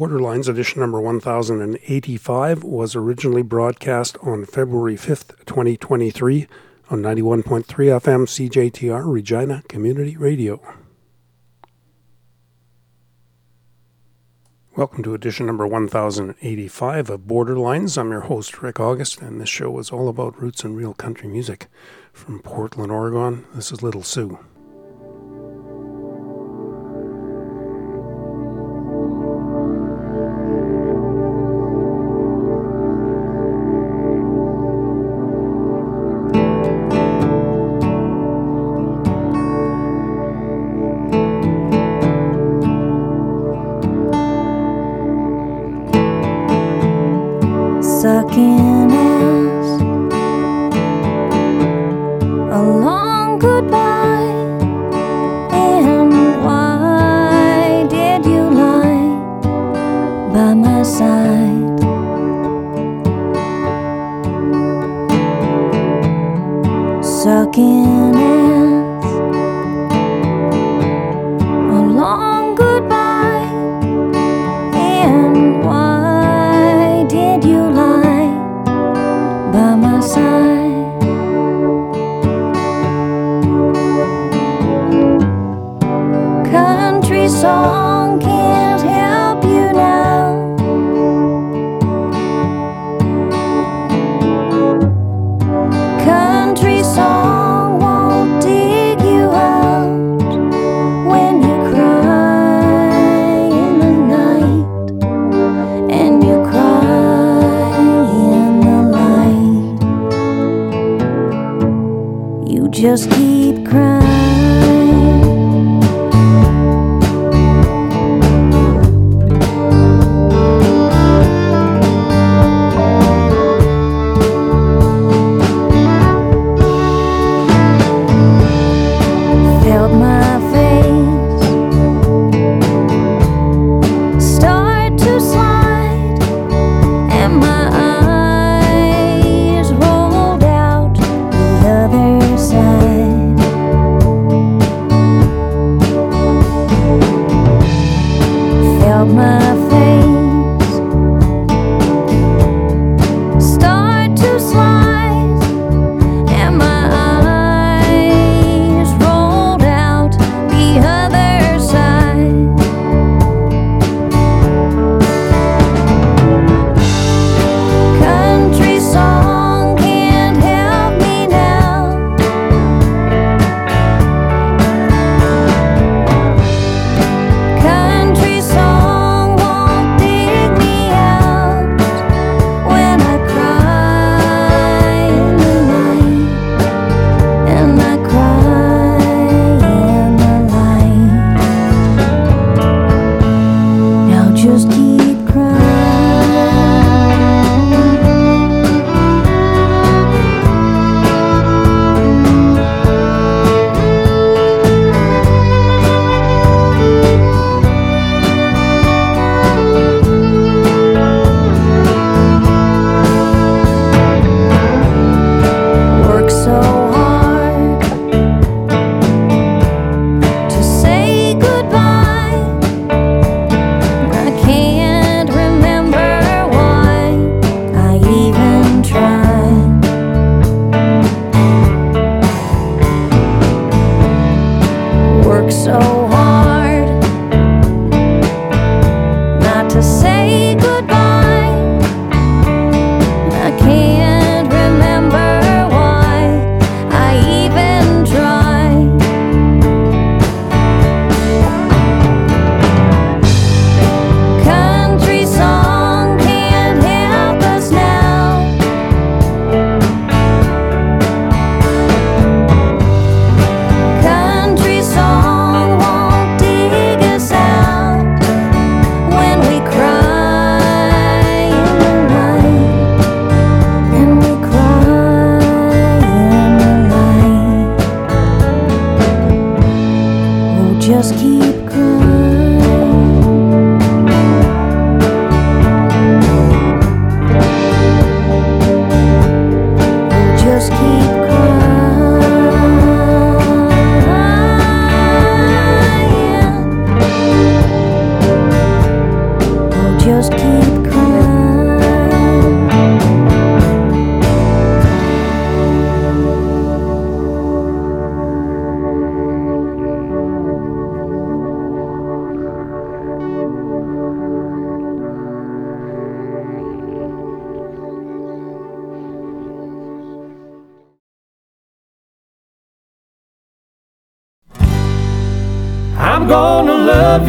Borderlines edition number 1085 was originally broadcast on February 5th, 2023 on 91.3 FM CJTR Regina Community Radio. Welcome to edition number 1085 of Borderlines. I'm your host, Rick August, and this show is all about roots and real country music. From Portland, Oregon, this is Little Sue.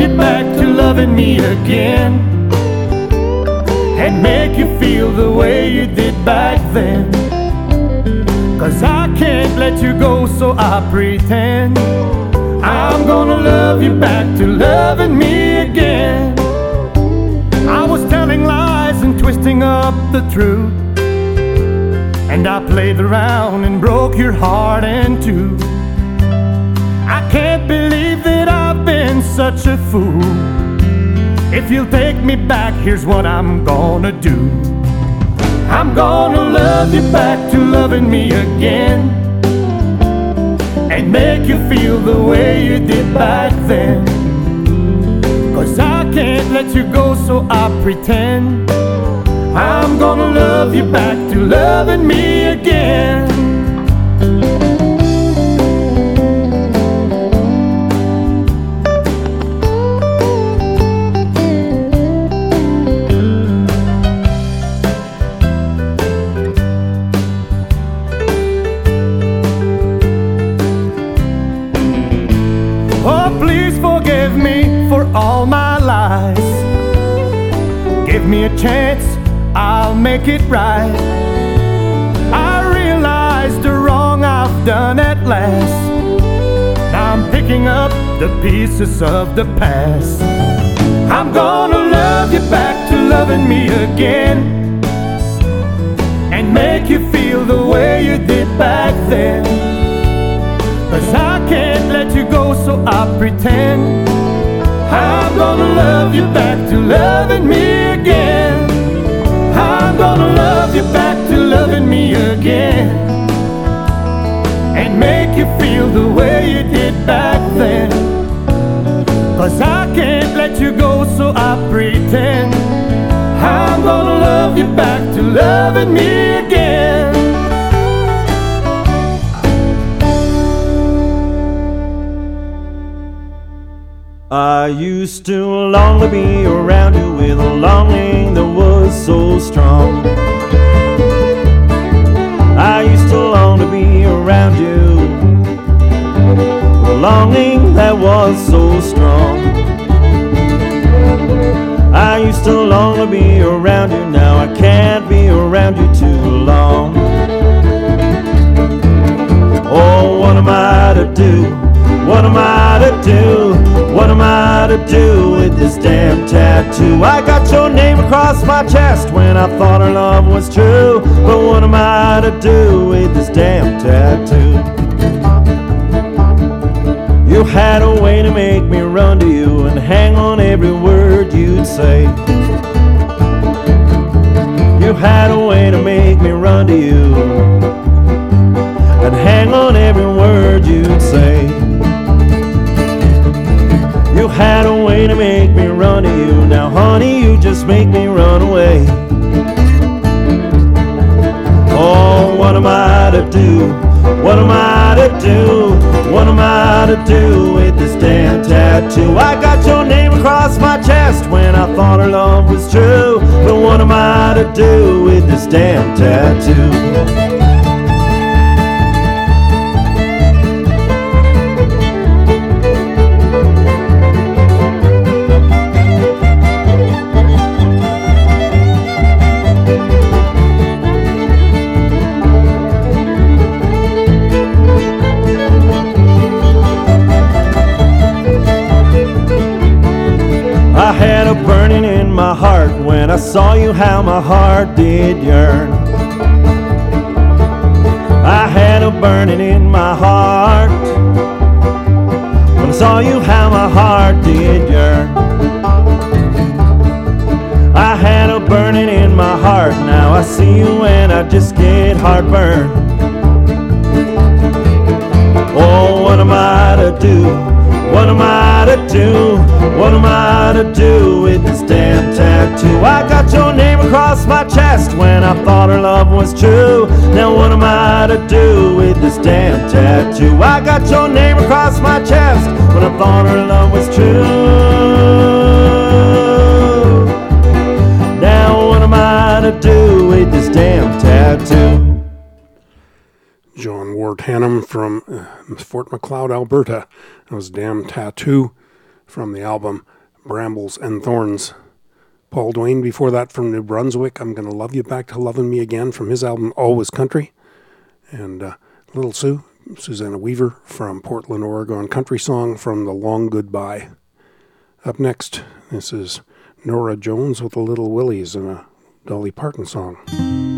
You back to loving me again me again. And make you feel the way you did back then. Cause I can't let you go, so I pretend. I'm gonna love you back to loving me again. A chance, I'll make it right. I realize the wrong I've done at last. Now I'm picking up the pieces of the past. I'm gonna love you back to loving me again. And make you feel the way you did back then. Cause I can't let you go, so I pretend I'm gonna love you back to loving me again. I'm gonna love you back to loving me again. And make you feel the way you did back then. Cause I can't let you go, so I pretend I'm gonna love you back to loving me again. I used to long to be around you with a longing so strong. I used to long to be around you, a longing that was so strong. I used to long to be around you, now I can't be around you too long. Oh, what am I to do? What am I to do? What am I to do with this damn tattoo? I got your name across my chest when I thought our love was true. But what am I to do with this damn tattoo? You had a way to make me run to you and hang on every word you'd say. You had a way to make me run to you and hang on every word you'd say. Had a way to make me run to you. Now, honey, you just make me run away. Oh, what am I to do? What am I to do? What am I to do with this damn tattoo? I got your name across my chest when I thought our love was true. But what am I to do with this damn tattoo? I saw you, how my heart did yearn. I had a burning in my heart when I saw you, how my heart did yearn. I had a burning in my heart, now I see you and I just get heartburn. Oh, what am I to do? What am I to do? What am I to do with this damn tattoo? I got your name across my chest when I thought our love was true. Now what am I to do with this damn tattoo? I got your name across my chest when I thought our love was true. Now what am I to do with this damn tattoo? Wort Hannam from uh, Fort Macleod, Alberta. That was Damn Tattoo from the album Brambles and Thorns. Paul Dwayne before that from New Brunswick. I'm going to love you back to loving me again from his album Always Country. And uh, Little Sue, Susanna Weaver from Portland, Oregon. Country song from The Long Goodbye. Up next, this is Norah Jones with the Little Willies and a Dolly Parton song.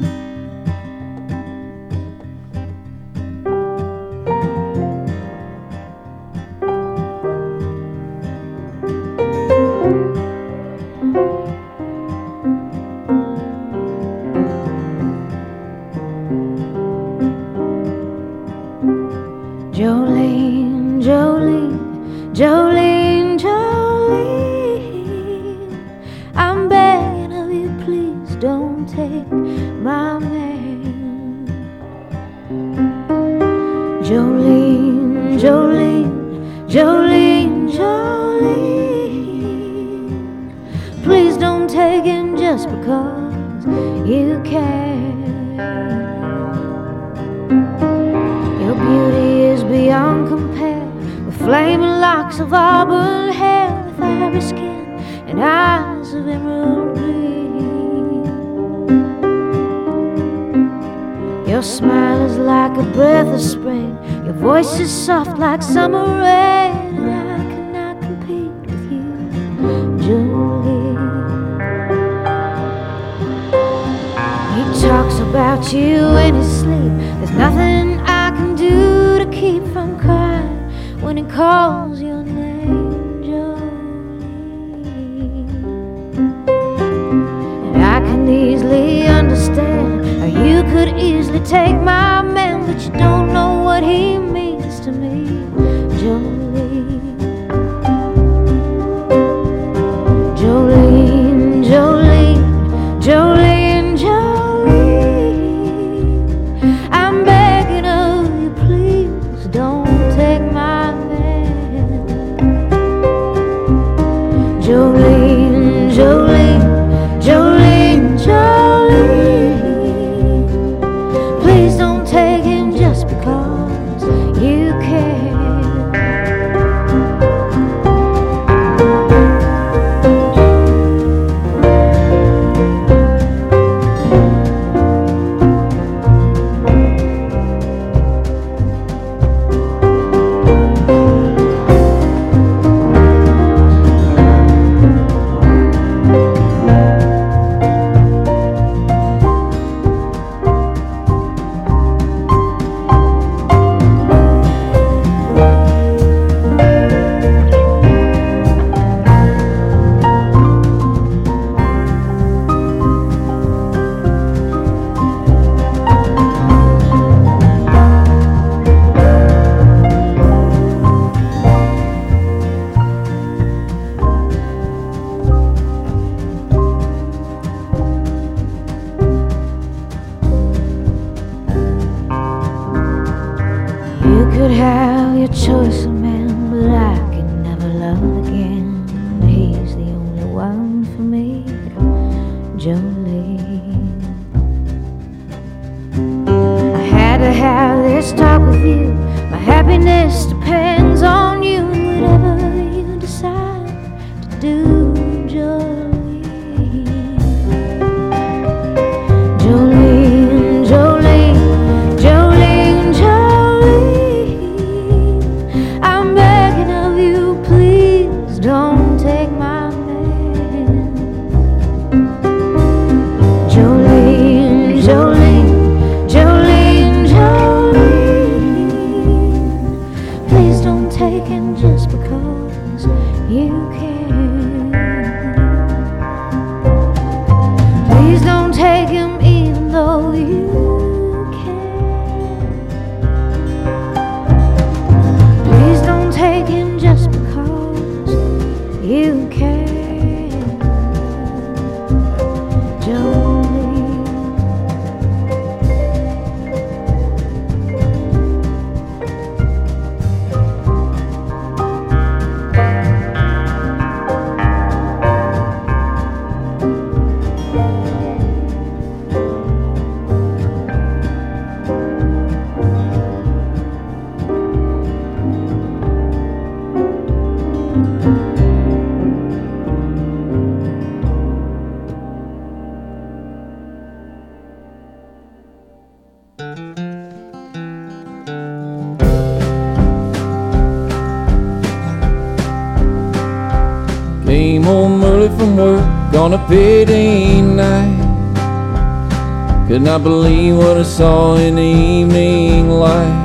Saw in the evening light.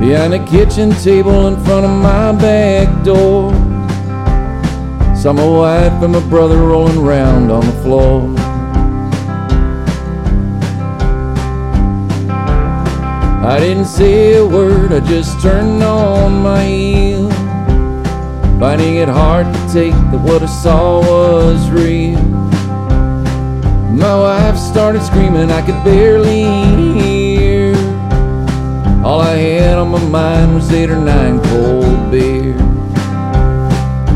Behind the kitchen table in front of my back door. Saw my wife and my brother rolling around on the floor. I didn't say a word, I just turned on my heel. Finding it hard to take that what I saw was real. My wife started screaming, I could barely hear. All I had on my mind was eight or nine cold beer.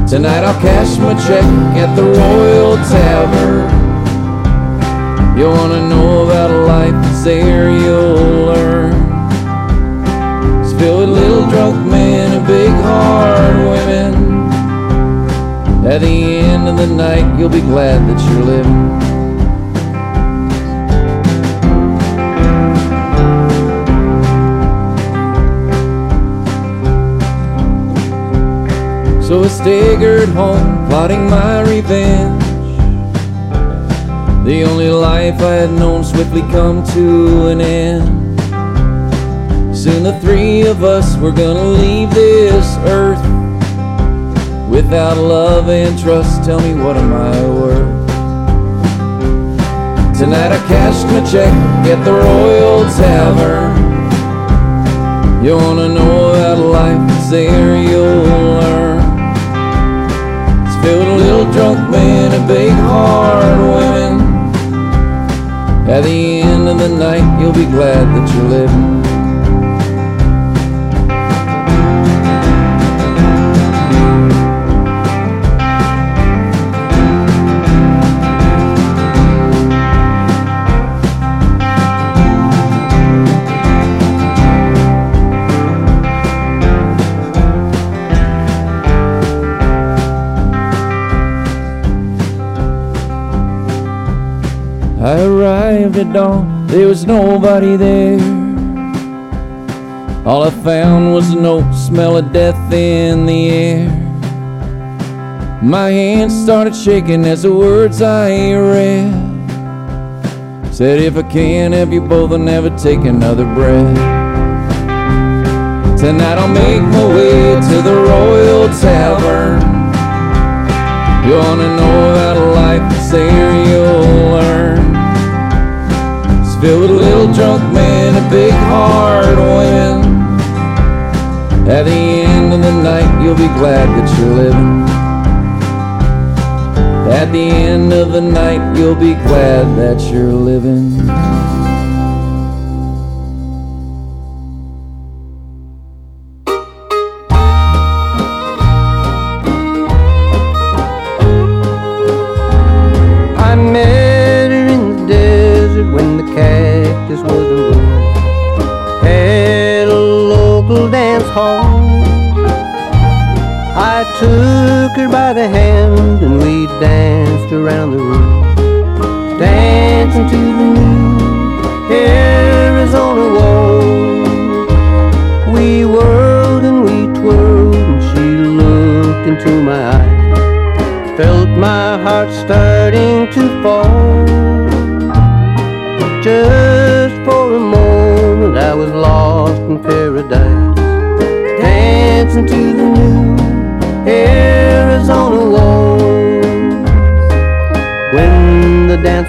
Tonight I'll cash my check at the Royal Tavern. You wanna know about a life that's there, you'll learn. Filled with little drunk men and big hard women. At the end of the night, you'll be glad that you're living. So I staggered home, plotting my revenge. The only life I had known swiftly come to an end. Soon the three of us were gonna leave this earth. Without love and trust, tell me what am I worth? Tonight I cashed my check at the Royal Tavern. You wanna know about life, it's there you'll learn. Filled with little drunk men and big hard women. At the end of the night, you'll be glad that you're living. At dawn, there was nobody there. All I found was a note, smell of death in the air. My hands started shaking as the words I read said, If I can't have you both, I'll never take another breath. Tonight I'll make my way to the Royal Tavern. You wanna know about life that's there, you'll learn. Filled with little drunk men and big hard women. At the end of the night, you'll be glad that you're living. At the end of the night, you'll be glad that you're living.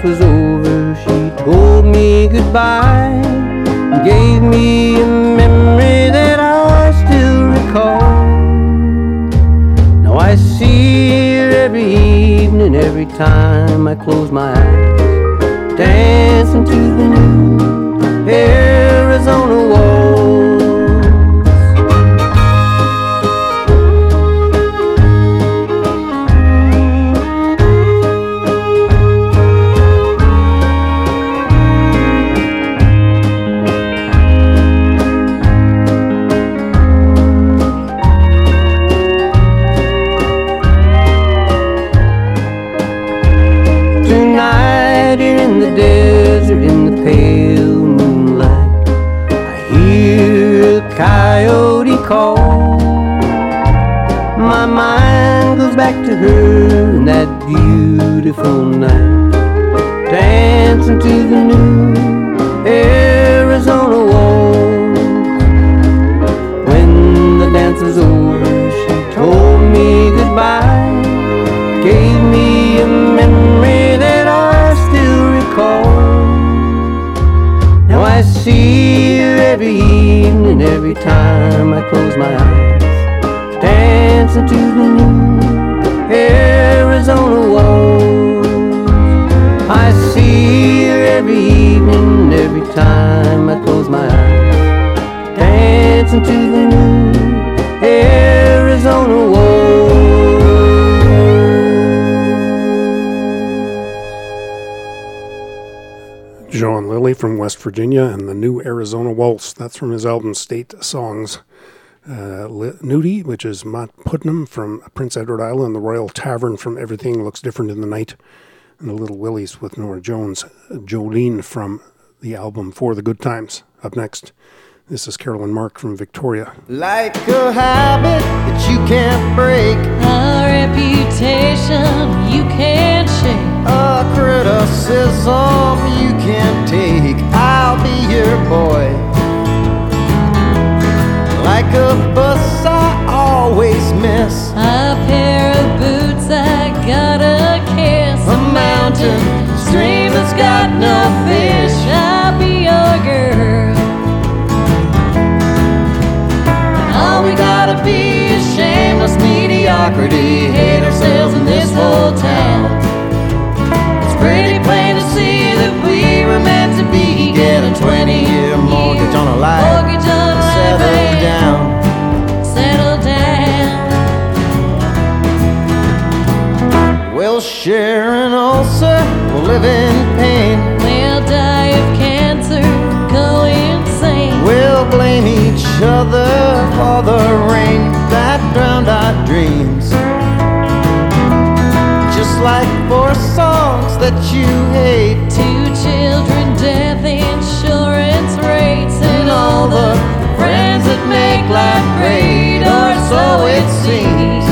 Was over, she told me goodbye, and gave me a memory that I still recall. Now I see her every evening, every time I close my eyes, dancing back to her in that beautiful night, dancing to the new Arizona waltz. When the dance was over, she told me goodbye, gave me a memory that I still recall. Now I see her every evening, every time I close my eyes, dancing to the new Arizona waltz. I see her every evening, every time I close my eyes, dancing to the new Arizona waltz. John Lilly from West Virginia and the new Arizona Waltz. That's from his album State Songs. Uh, Nudie, which is Mott Putnam from Prince Edward Island, the Royal Tavern from Everything Looks Different in the Night, and the Little Willies with Norah Jones. Jolene from the album For the Good Times. Up next, this is Carolyn Mark from Victoria. Like a habit that you can't break, A reputation you can't shake. a criticism you can't take. I'll be your boy. Like a bus I always miss, A pair of boots I gotta kiss. a mountain stream that's got no fish. I'll be your girl. And all we gotta be is shameless mediocrity. Hate ourselves in this whole town. It's pretty plain to see that we were meant to be. Get a 20 year mortgage on a life. Down. Settle down. We'll share an ulcer, we'll live in pain. We'll die of cancer, go insane. We'll blame each other for the rain that drowned our dreams. Just like four songs that you hate, Two children, death insurance rates, and all the make life great, or so it seems.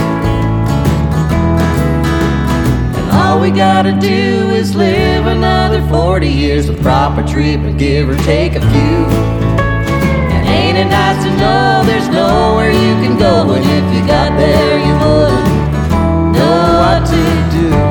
And all we gotta do is live another 40 years with proper treatment, give or take a few. And ain't it nice to know there's nowhere you can go, and if you got there, you would know what to do.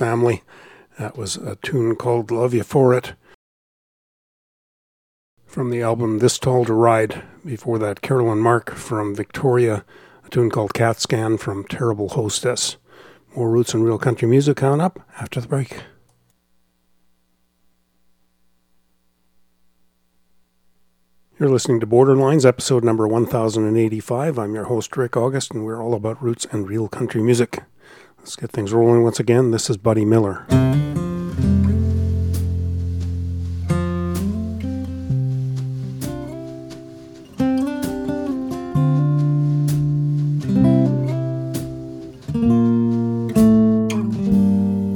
Family. That was a tune called Love You For It. From the album This Tall to Ride. Before that, Carolyn Mark from Victoria, a tune called Cat Scan from Terrible Hostess. More roots and real country music coming up after the break. You're listening to Borderlines, episode number 1085. I'm your host, Rick August, and we're all about roots and real country music. Let's get things rolling once again. This is Buddy Miller.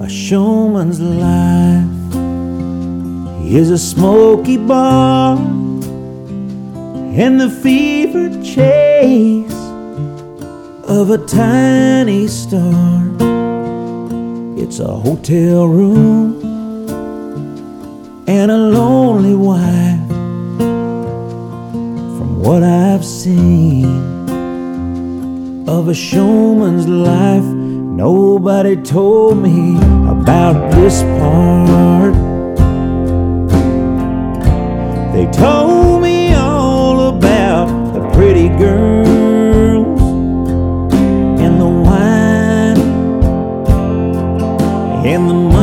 A showman's life is a smoky bar and the fever chase of a tiny star. It's a hotel room and a lonely wife. From what I've seen of a showman's life, nobody told me about this part. They told me all about the pretty girls and the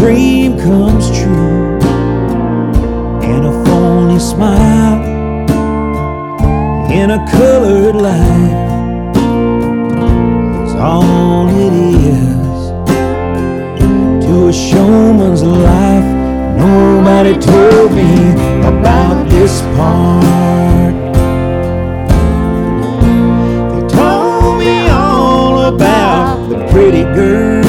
dream comes true and a phony smile in a colored light is all it is to a showman's life. Nobody told me about this part. They told me all about the pretty girls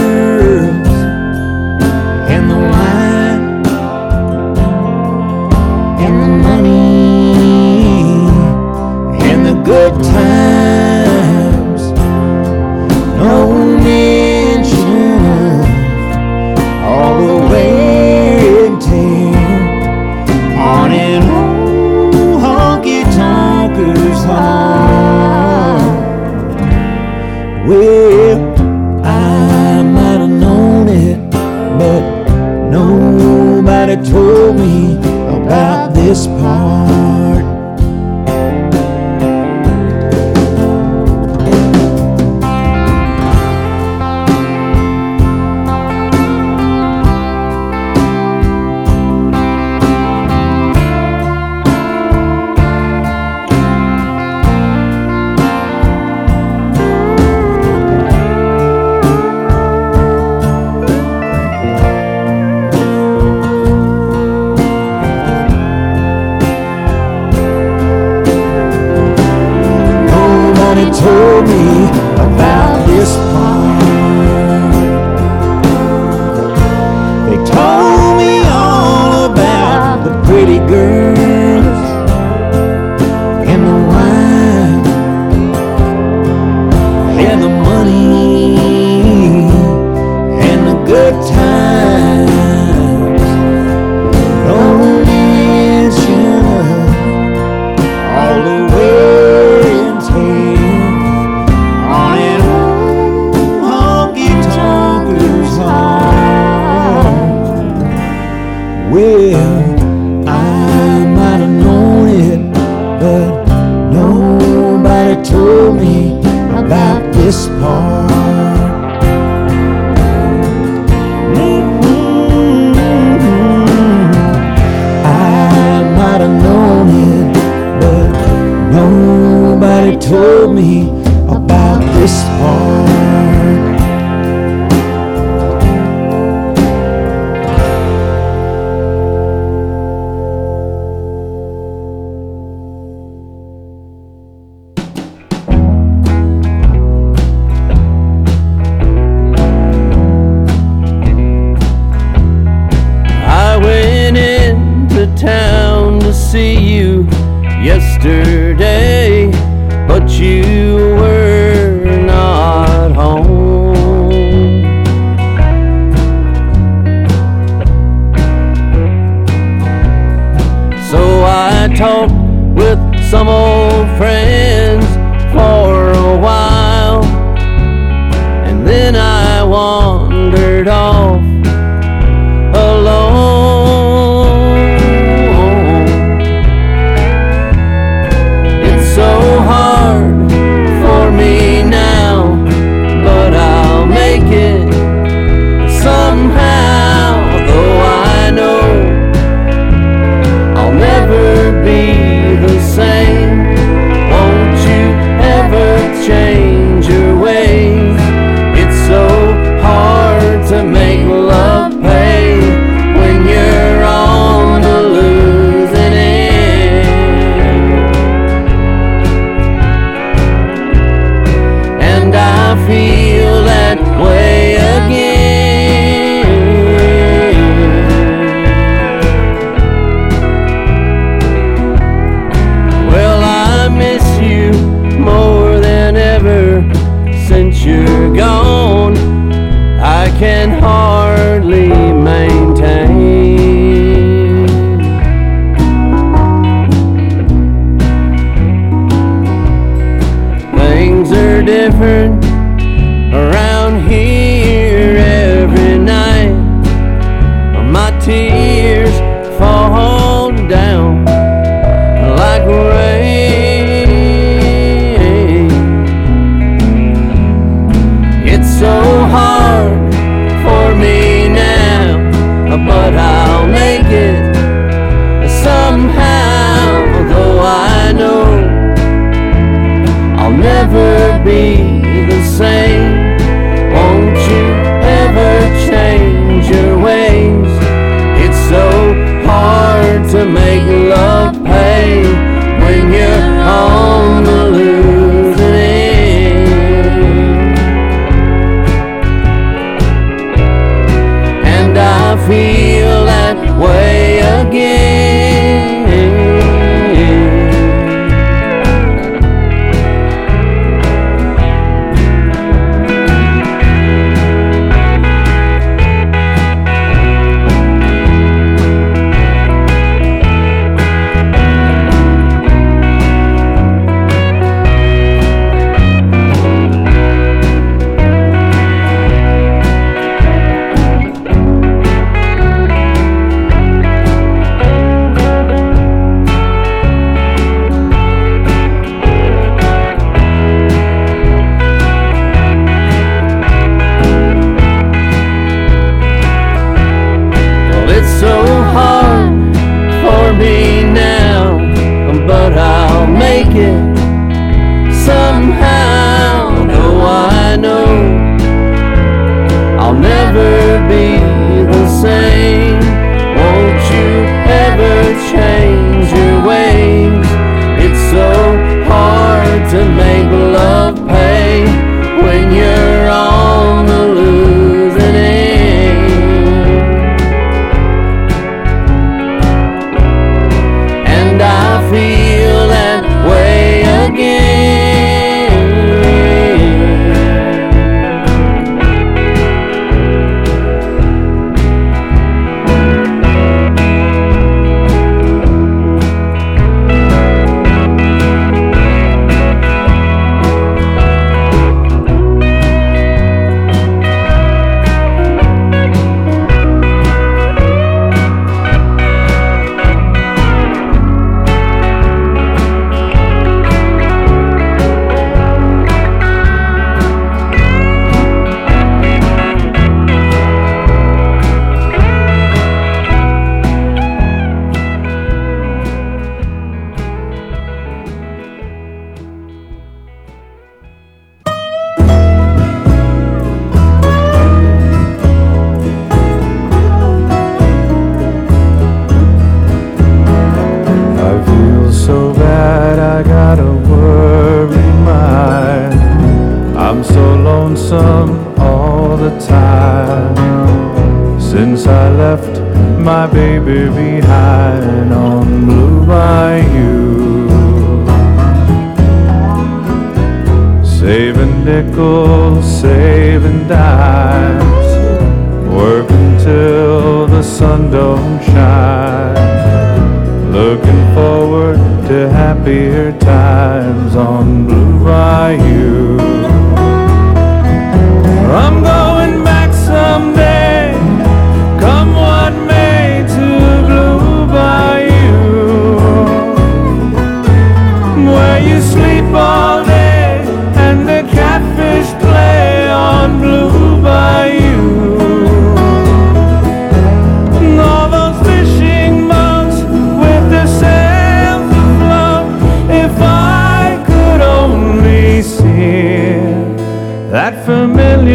but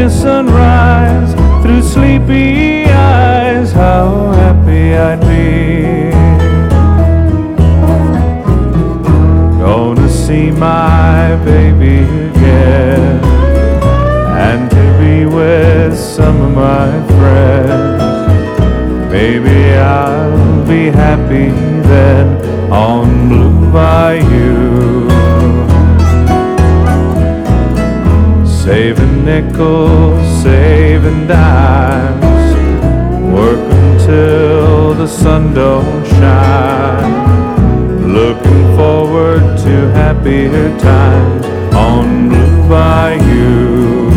familiar sunrise through sleepy eyes, how happy I'd be. Gonna see my baby again and to be with some of my friends. Maybe I'll be happy then on Blue Bayou. Saving nickels, saving dimes, work until the sun don't shine. Looking forward to happier times on Blue Bayou.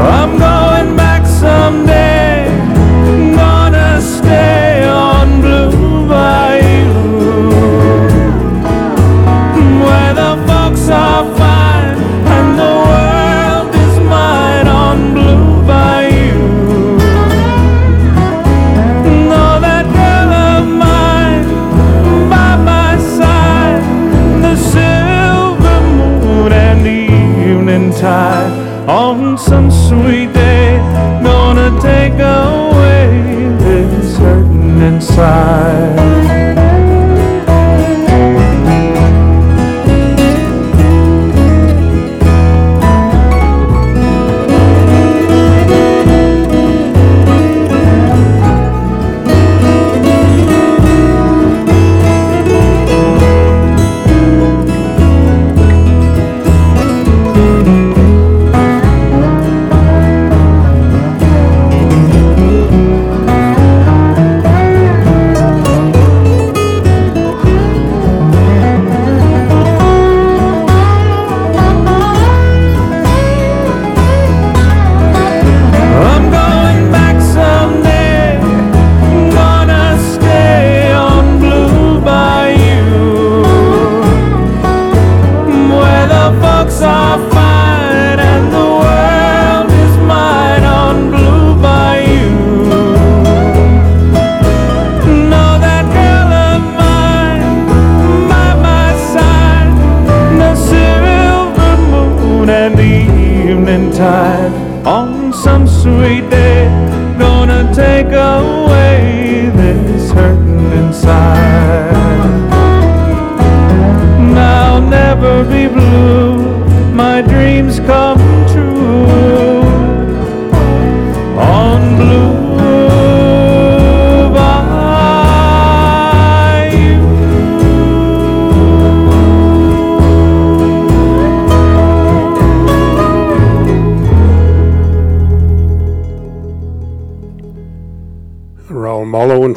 I'm going back someday, hurting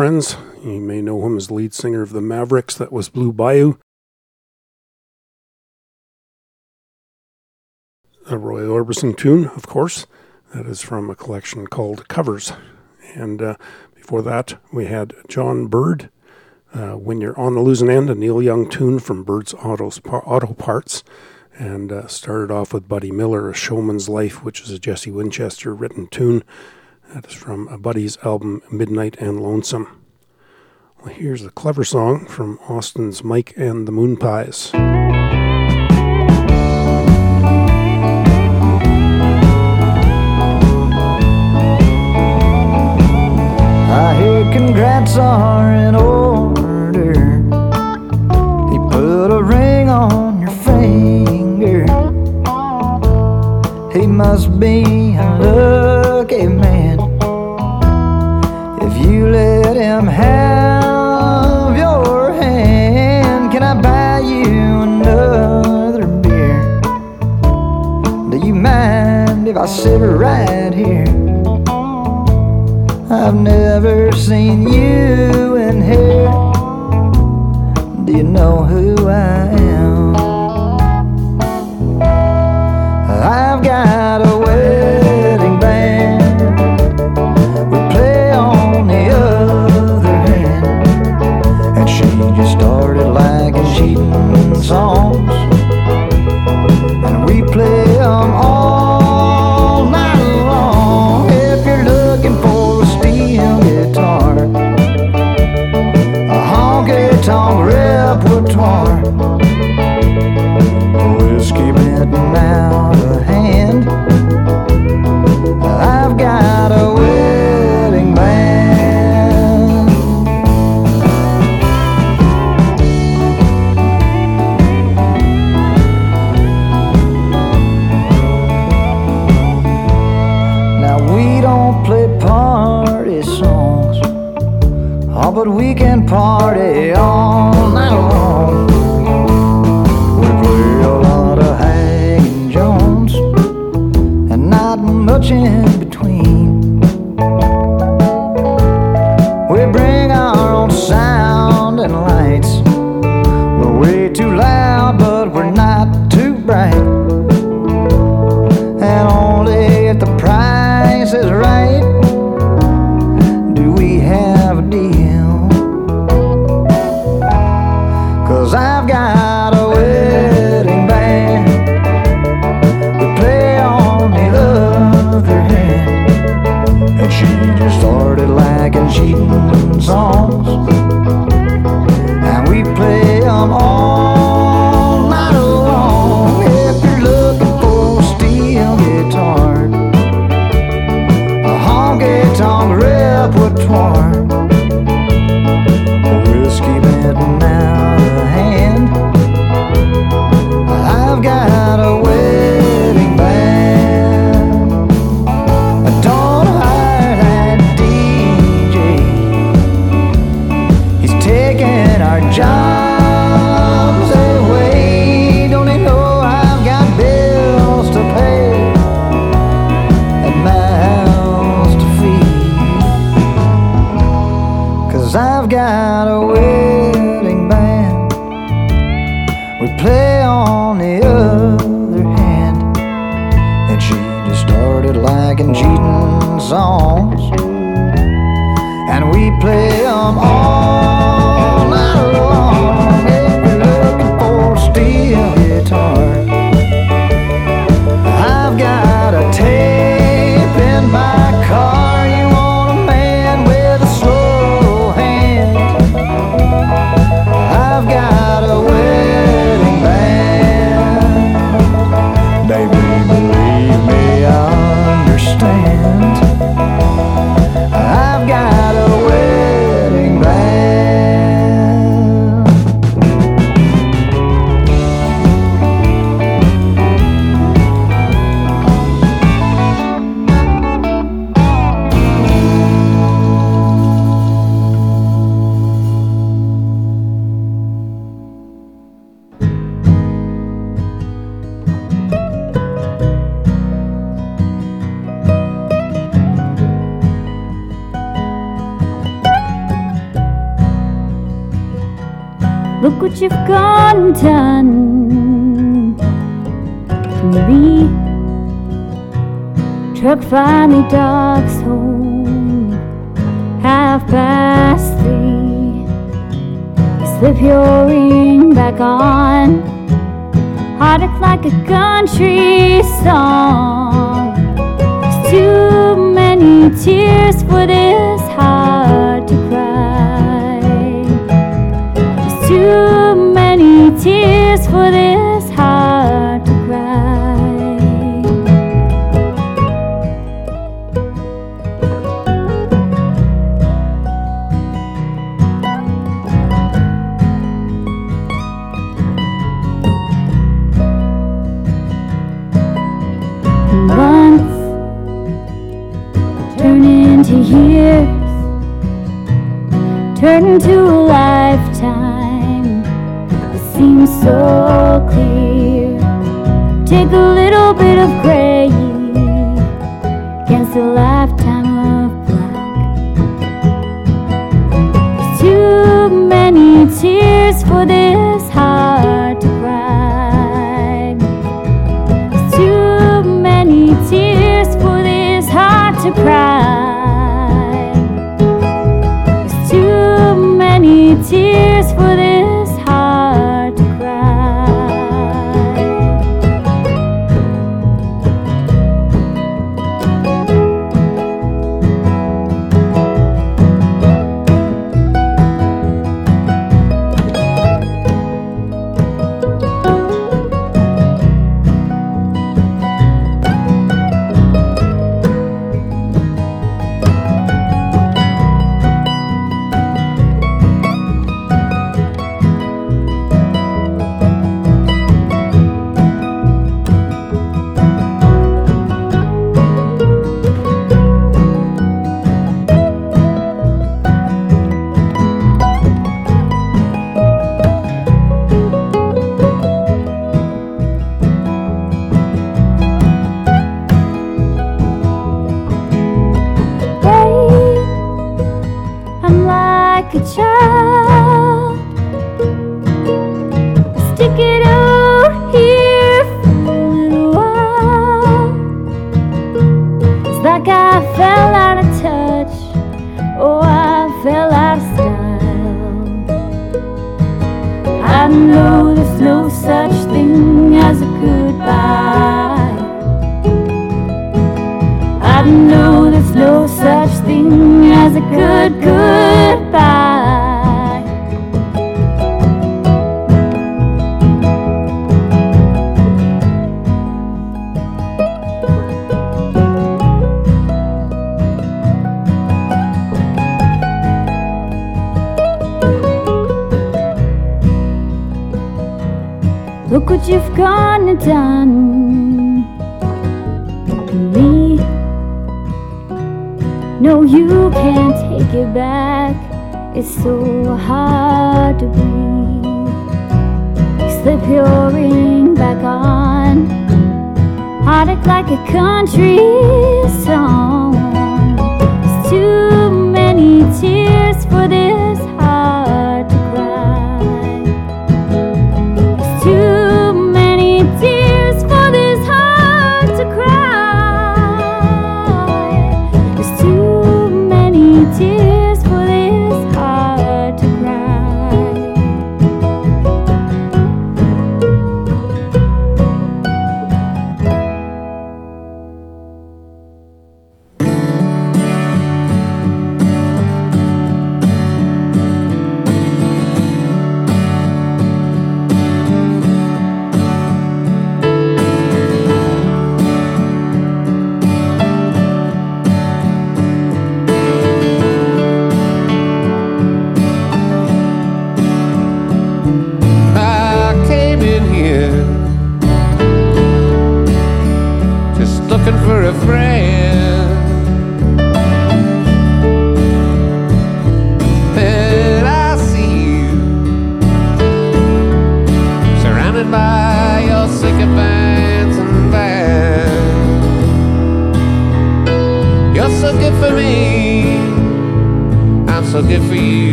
friends. You may know him as lead singer of the Mavericks. That was Blue Bayou. A Roy Orbison tune, of course. That is from a collection called Covers. And uh, before that, we had Jon Byrd, uh, When You're on the Losing End, a Neil Young tune from Byrd's Autos, Auto Parts. And uh, started off with Buddy Miller, A Showman's Life, which is a Jesse Winchester written tune. That is from a buddy's album, Midnight and Lonesome. Well, here's a clever song from Austin's Mike and the Moonpies. I hear congrats are in order. They put a ring on your finger. He must be a lucky. him have your hand. Can I buy you another beer? Do you mind if I sit right here? I've never seen you in here. Do you know who I am? I've got a. cheating songs. And we play them all night long. If you're looking for a steel guitar, a honky tonk repertoire, whiskey bitten out of hand. party.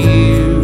you.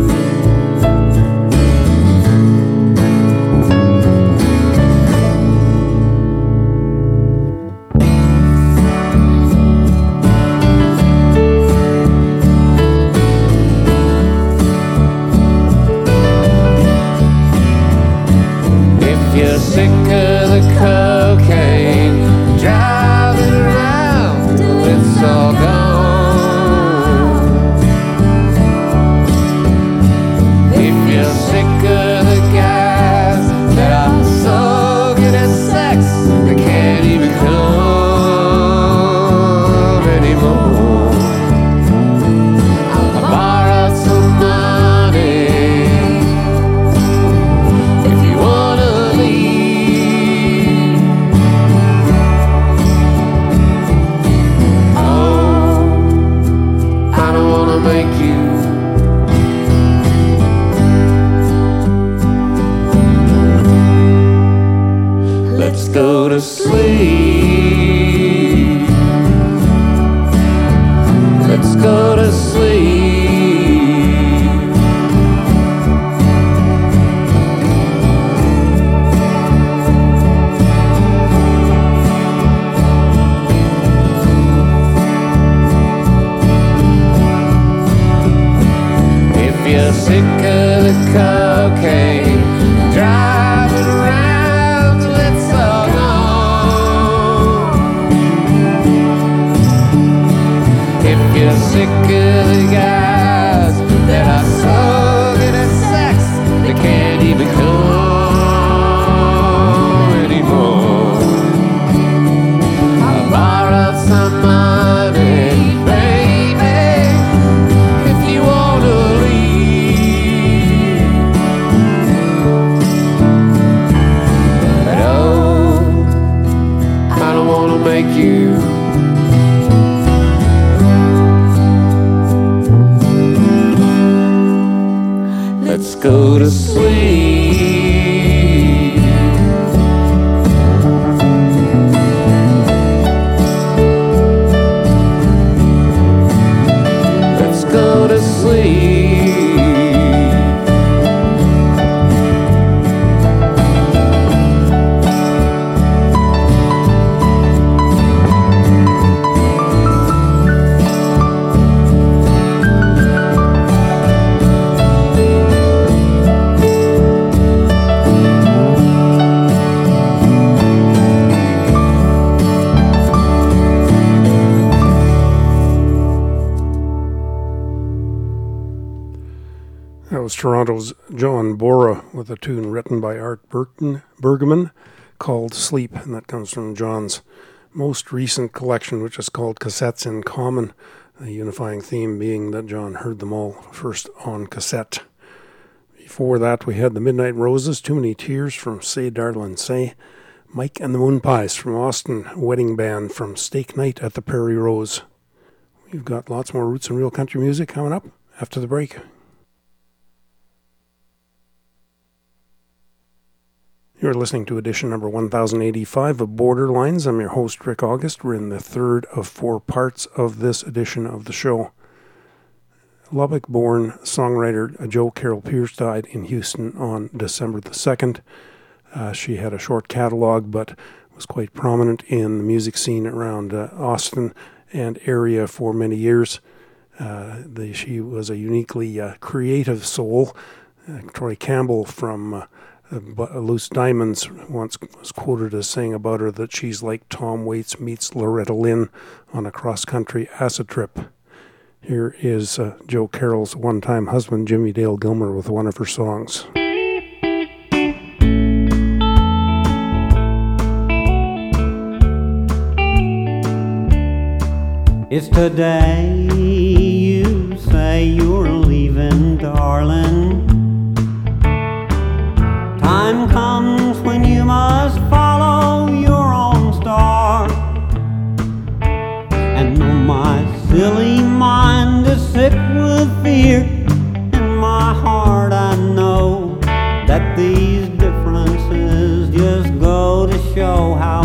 With a tune written by Art Burton, Bergmann called Sleep, and that comes from John's most recent collection, which is called Cassettes in Common, the unifying theme being that John heard them all first on cassette. Before that, we had the Midnight Roses, Too Many Tears from Say Darlin' Say, Mike and the Moonpies from Austin, Wedding Band from Steak Night at the Prairie Rose. We've got lots more roots and real country music coming up after the break. You're listening to edition number 1085 of Borderlines. I'm your host, Rick August. We're in the third of four parts of this edition of the show. Lubbock born songwriter Jo Carol Pierce died in Houston on December the 2nd. Uh, she had a short catalog, but was quite prominent in the music scene around uh, Austin and area for many years. Uh, the, she was a uniquely uh, creative soul. Uh, Troy Campbell from uh, Loose Diamonds once was quoted as saying about her that she's like Tom Waits meets Loretta Lynn on a cross country acid trip. Here is uh, Jo Carol's one time husband, Jimmie Dale Gilmore, with one of her songs. It's today you say you're leaving, darling. Time comes when you must follow your own star. And though my silly mind is sick with fear, in my heart I know that these differences just go to show how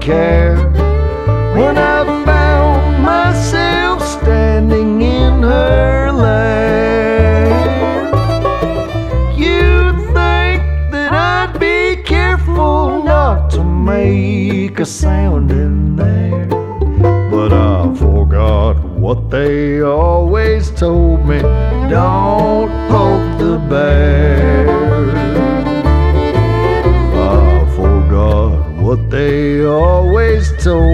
care when I found myself standing in her lane. You'd think that I'd be careful not to make a sound in there, but I forgot what they always told me don't poke the bear. so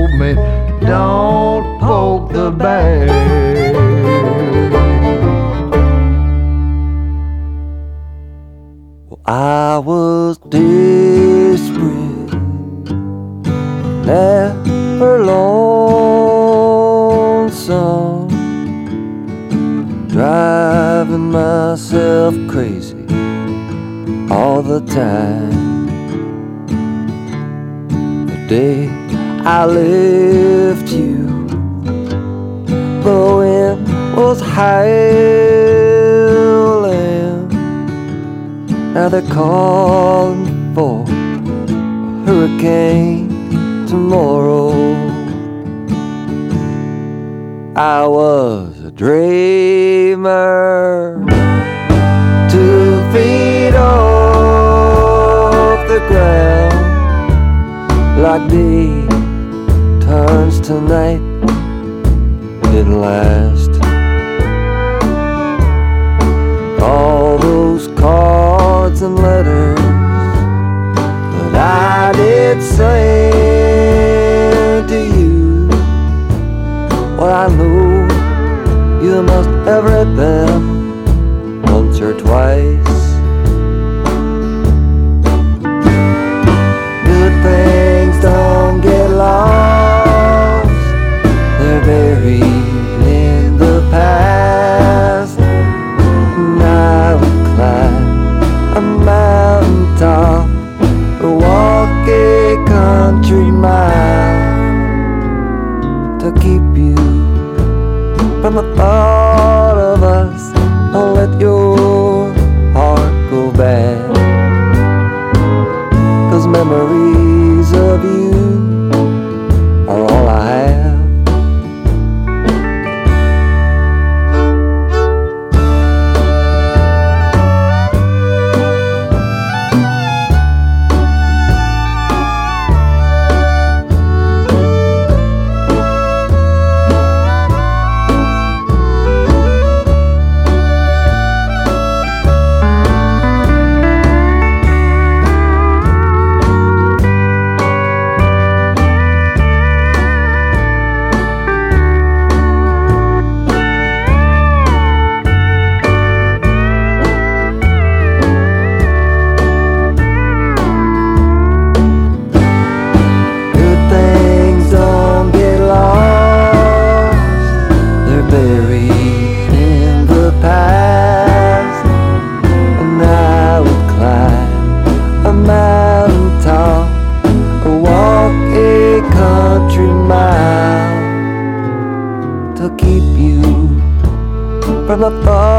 up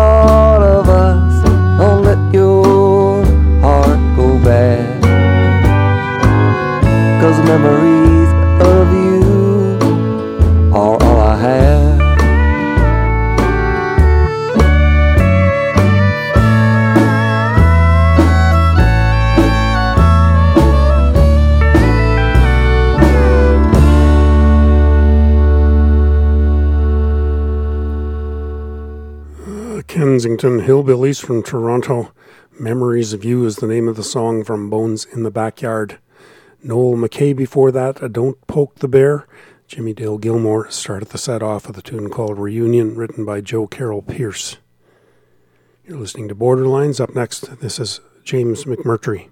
Hillbillys from Toronto. Memories of You is the name of the song from Bones in the Backyard. Noel McKay before that, Don't Poke the Bear. Jimmie Dale Gilmore started the set off with a tune called Reunion, written by Jo Carol Pierce. You're listening to Borderlines. Up next, this is James McMurtry.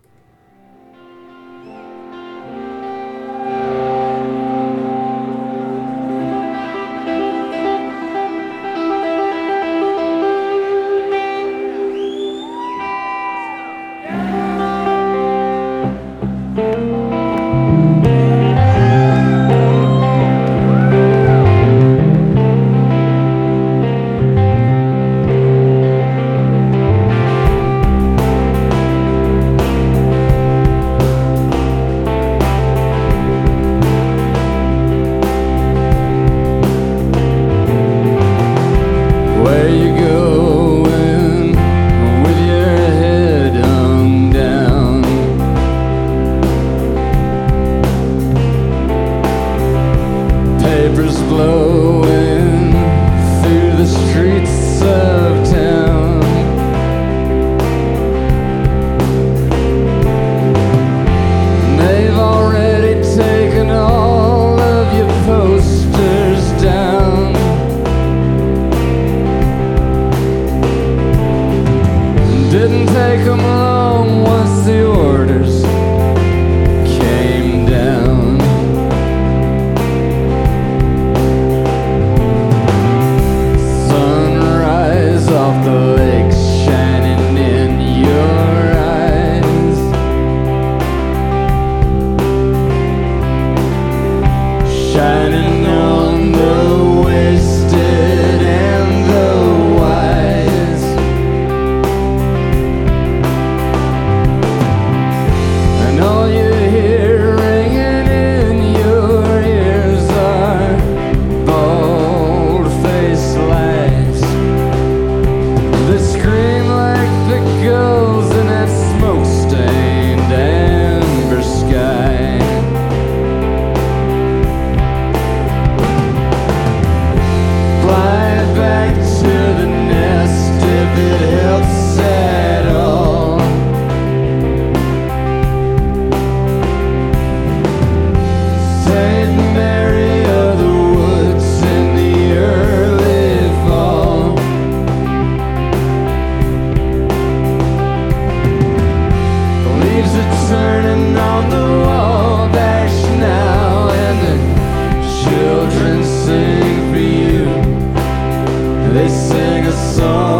song.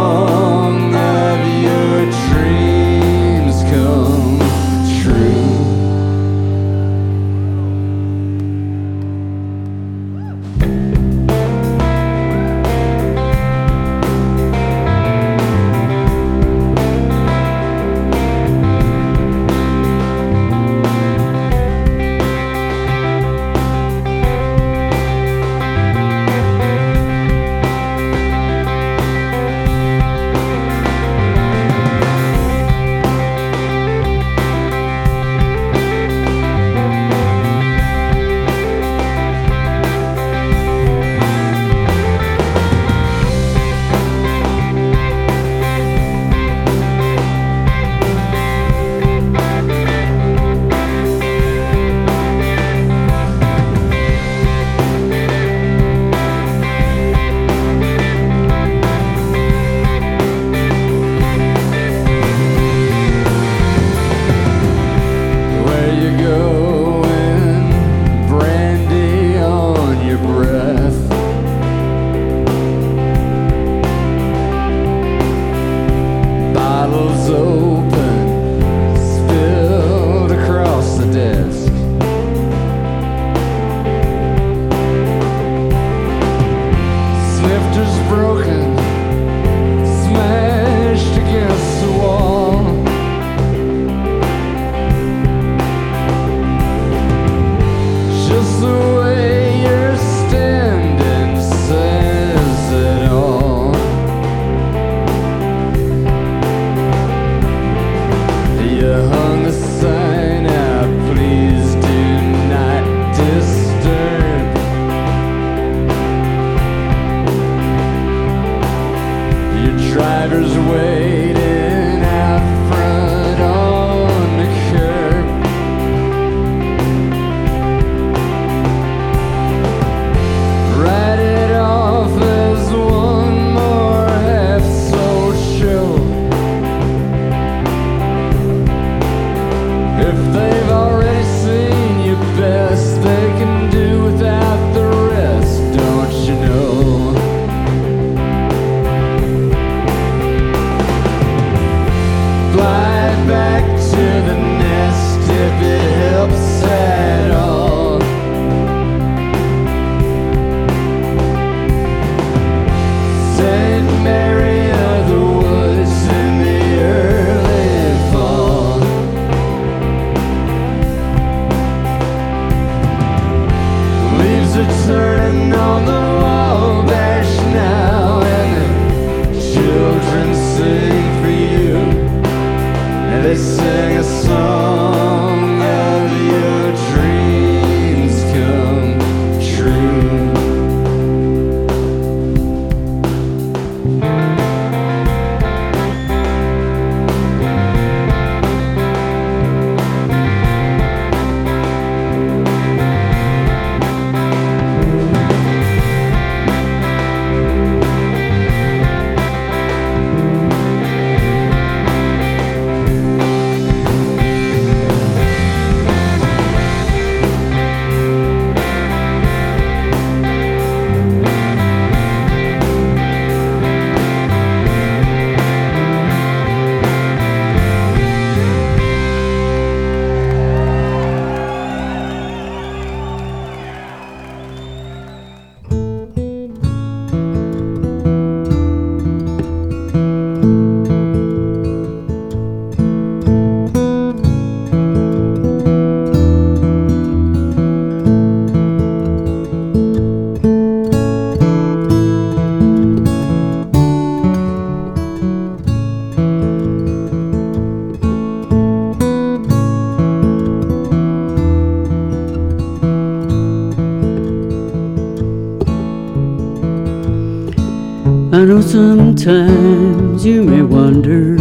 Sometimes you may wonder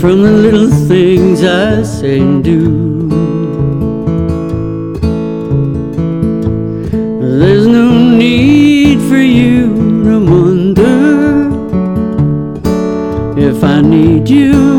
from the little things I say and do. There's no need for you to wonder if I need you.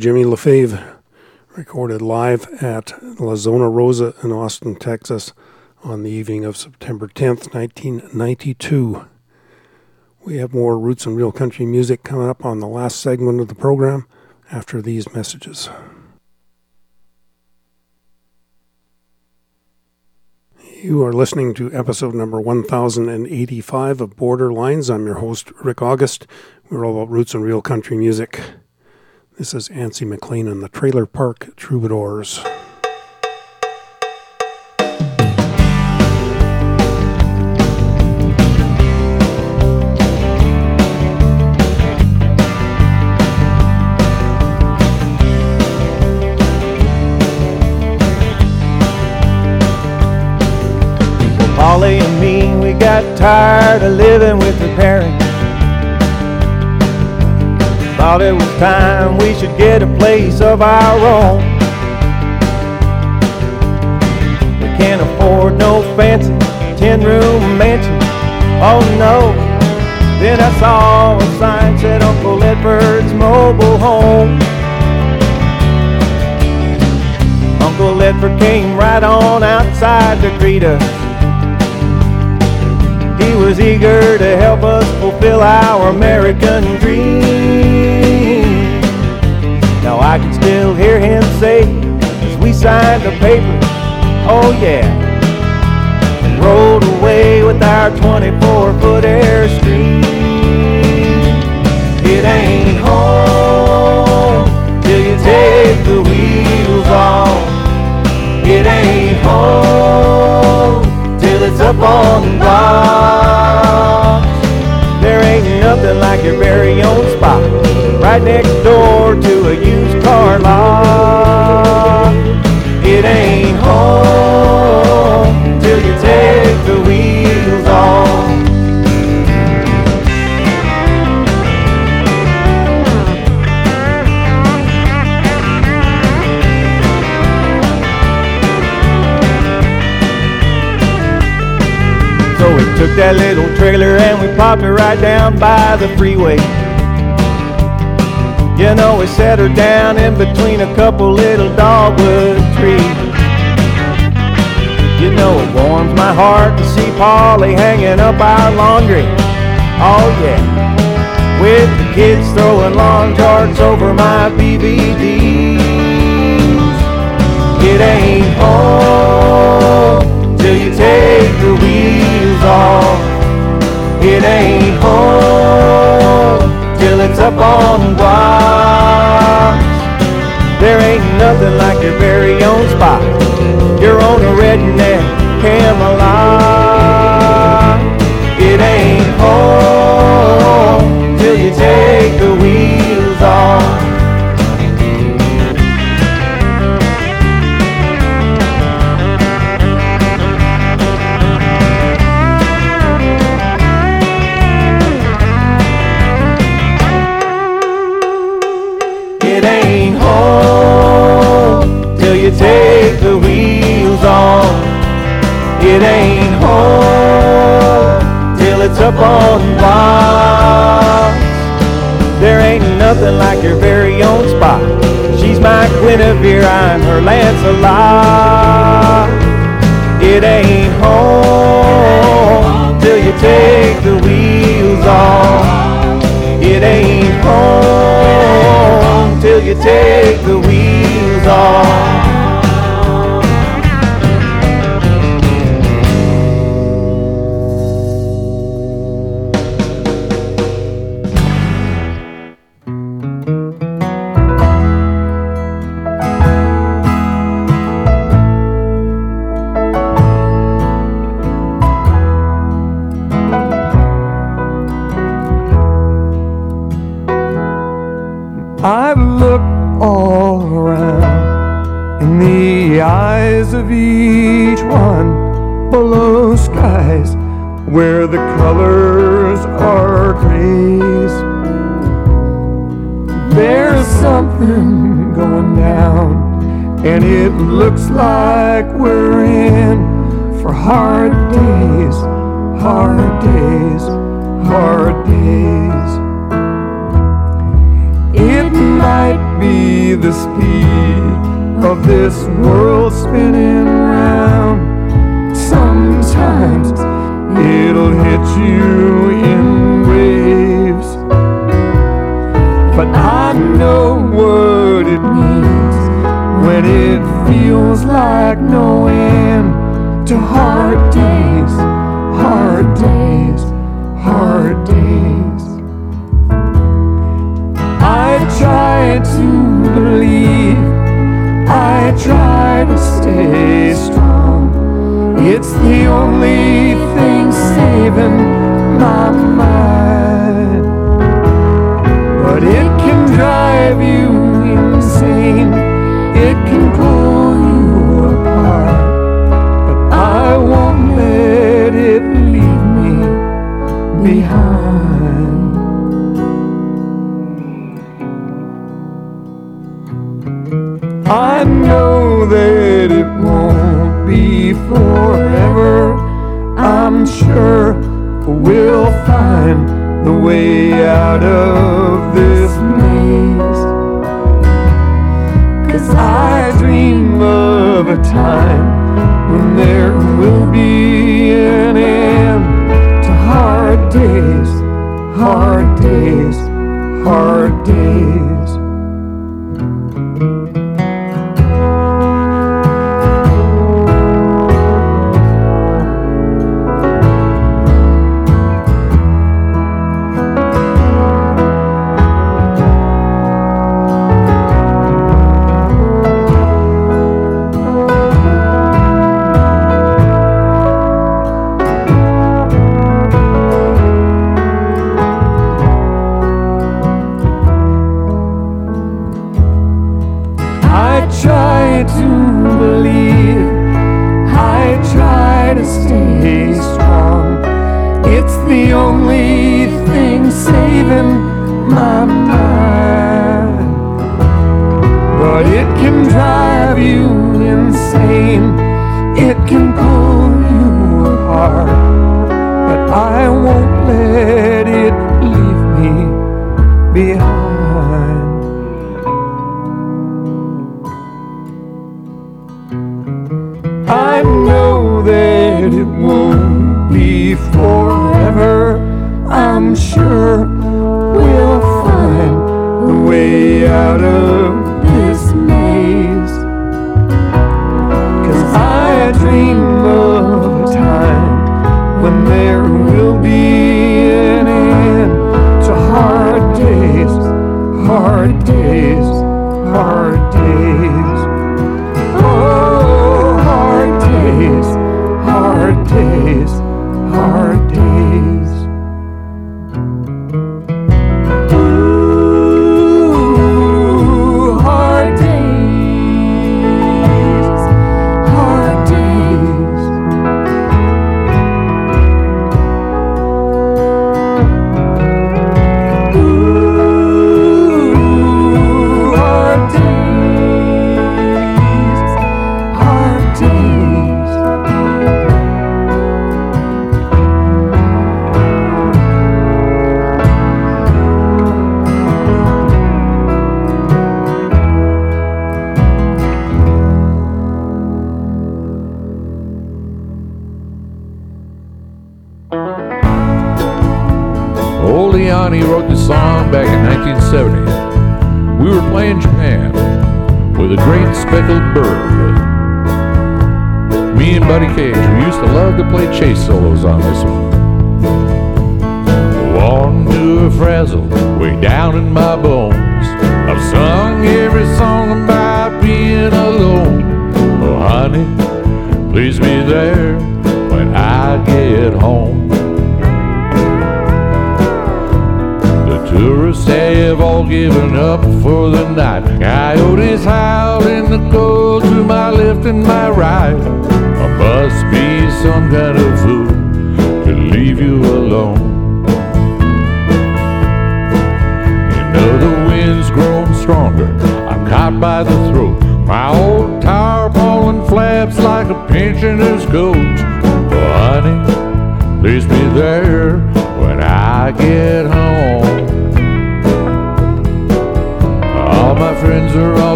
Jimmy LaFave, recorded live at La Zona Rosa in Austin, Texas, on the evening of September 10th, 1992. We have more roots and real country music coming up on the last segment of the program after these messages. You are listening to episode number 1085 of Borderlines. I'm your host, Rick August. We're all about roots and real country music. This is Ancy McLean and the Trailer Park Troubadours. Polly and me, we got tired of living with her parents. Thought it was time we should get a place of our own. We can't afford no fancy 10 room mansion. Oh no. Then I saw a sign said Uncle Edward's mobile home. Uncle Edward came right on outside to greet us. He was eager to help us fulfill our American dream. Now I can still hear him say, as we signed the papers, oh yeah, and rolled away with our 24 foot Airstream. It ain't home till you take the wheels off. It ain't home it's up on blocks. There ain't nothing like your very own spot, right next door to a used car lot. It ain't home till you take the wheels off. Took that little trailer and we popped her right down by the freeway. You know, we set her down in between a couple little dogwood trees. You know, it warms my heart to see Polly hanging up our laundry. Oh, yeah. With the kids throwing lawn charts over my BVDs. It ain't home till you take the wheels off. It ain't home till it's up on blocks. There ain't nothing like your very own spot. Your own redneck Camelot. It ain't home home till it's up on blocks. There ain't nothing like your very own spot. She's my Guinevere, I'm her Lancelot. It ain't home till you take the wheels off. It ain't home till you take the wheels off.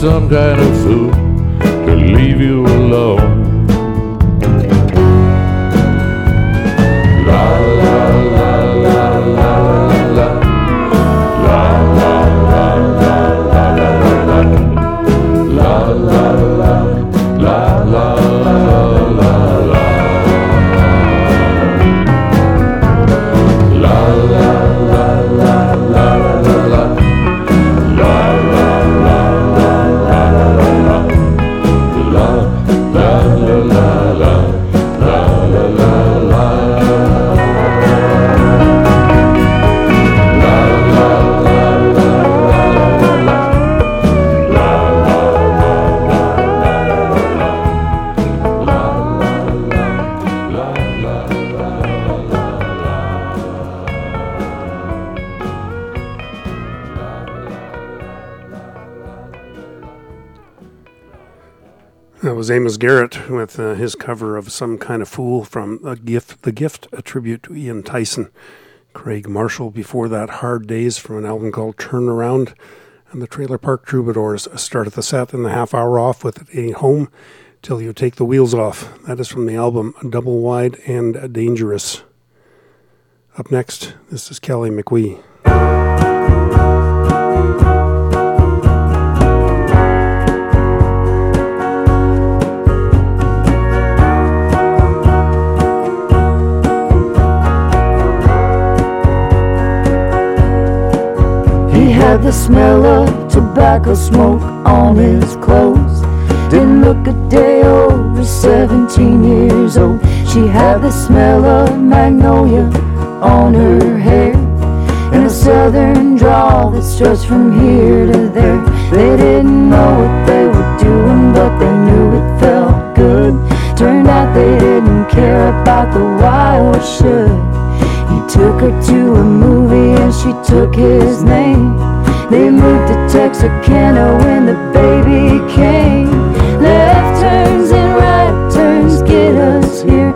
Some kind of fool to leave you alone. Garrett with uh, his cover of "Some Kind of Fool" from the gift, the gift, a tribute to Ian Tyson. Craig Marshall before that, "Hard Days" from an album called "Turnaround," and the Trailer Park Troubadours started the set and the half hour off with A Home Till You Take the Wheels Off." That is from the album "Double Wide and Dangerous." Up next, this is Kelly Mickwee. Had the smell of tobacco smoke on his clothes. Didn't look a day over 17 years old. She had the smell of magnolia on her hair. And a southern drawl that stretched from here to there. They didn't know what they were doing, but they knew it felt good. Turned out they didn't care about the why or should. He took her to a movie and she took his name. They moved to Texarkana when the baby came. Left turns and right turns get us here.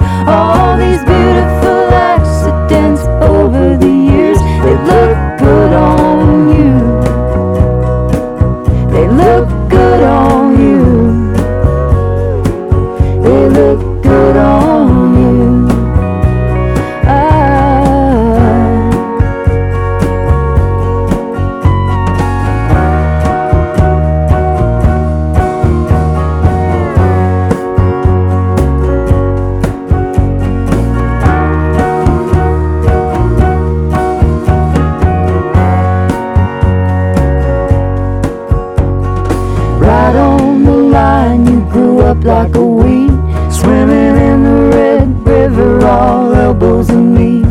Like a weed, swimming in the red river, all elbows and knees.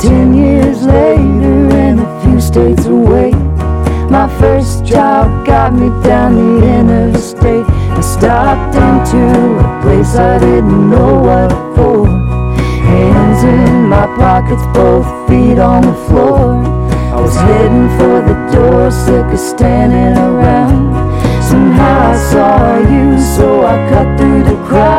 Ten years later, and a few states away, my first job got me down the interstate. I stopped into a place I didn't know what for. Hands in my pockets, both feet on the floor. I was heading for the door, sick of standing around. Somehow I saw you, so I cut through the crowd.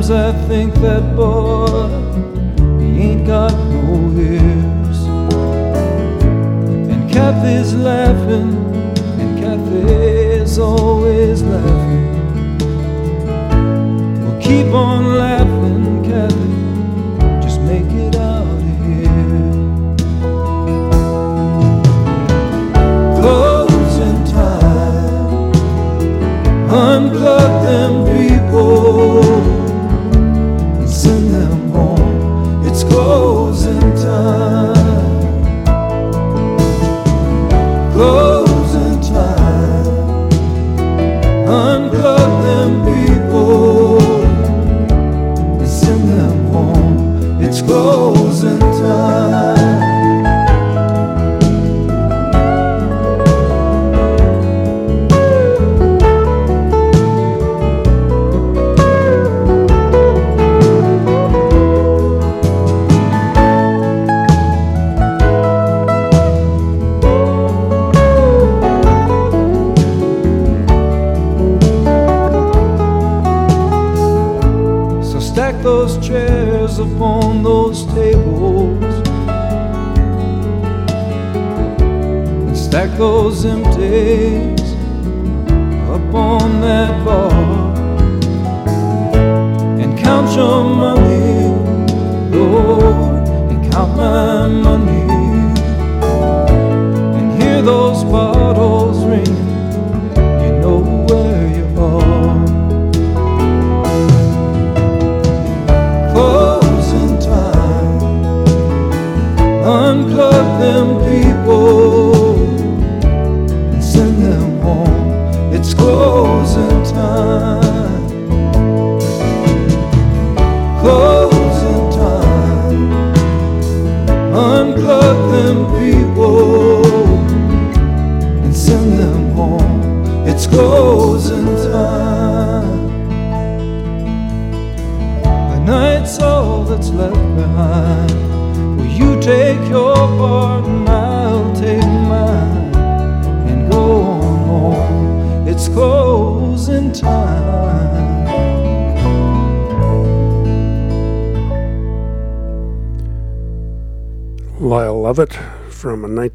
Sometimes I think that boy, he ain't got no ears. And Kathy's laughing, and Kathy's always laughing.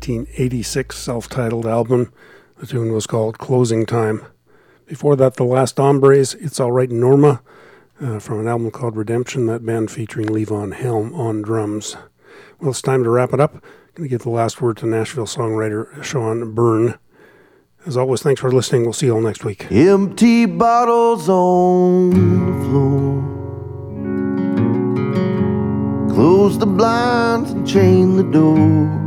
1986 self titled album. The tune was called Closing Time. Before that, The Last Hombres, It's Alright Norma, uh, from an album called Redemption, that band featuring Levon Helm on drums. Well, it's time to wrap it up. Going to give the last word to Nashville songwriter Shawn Byrne. As always, thanks for listening. We'll see you all next week. Empty bottles on the floor. Close the blinds and chain the door.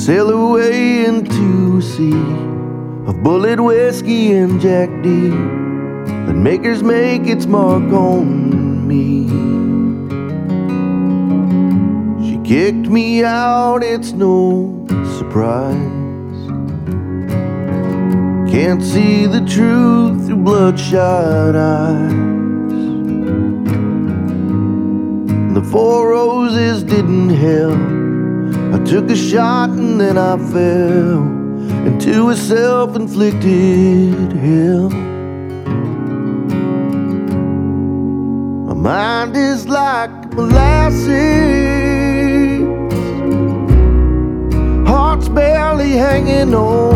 Sail away into a sea of Bulleit whiskey and Jack D. That makers make its mark on me. She kicked me out, it's no surprise. Can't see the truth through bloodshot eyes. The four roses didn't help. I took a shot and then I fell into a self inflicted hell. My mind is like molasses, heart's barely hanging on.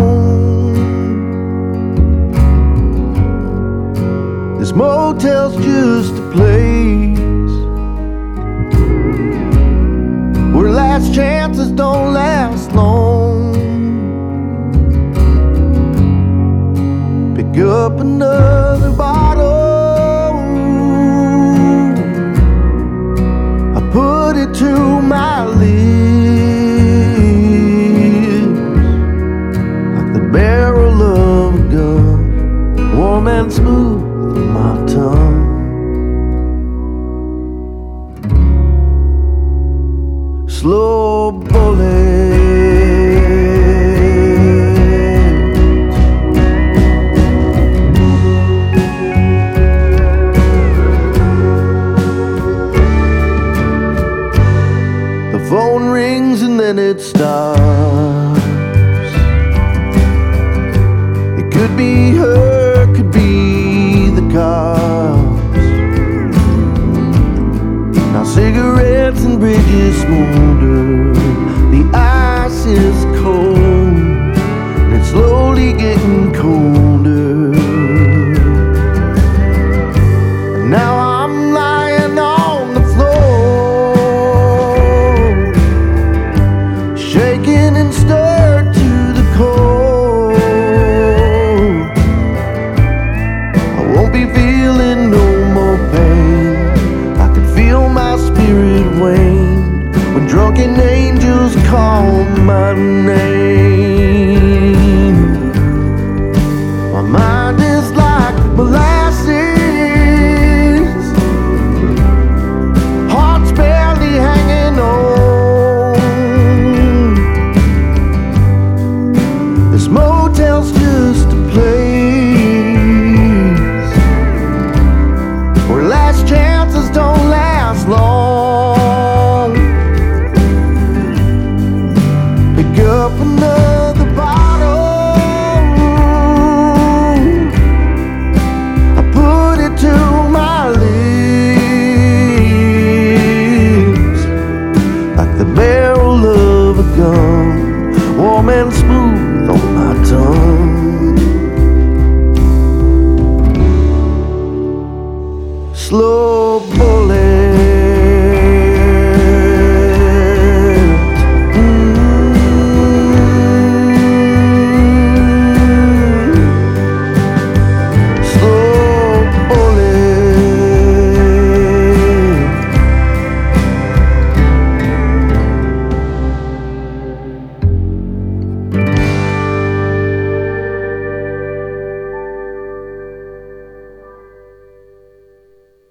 This motel's just a place last chances don't last long. Pick up another bottle. I put it to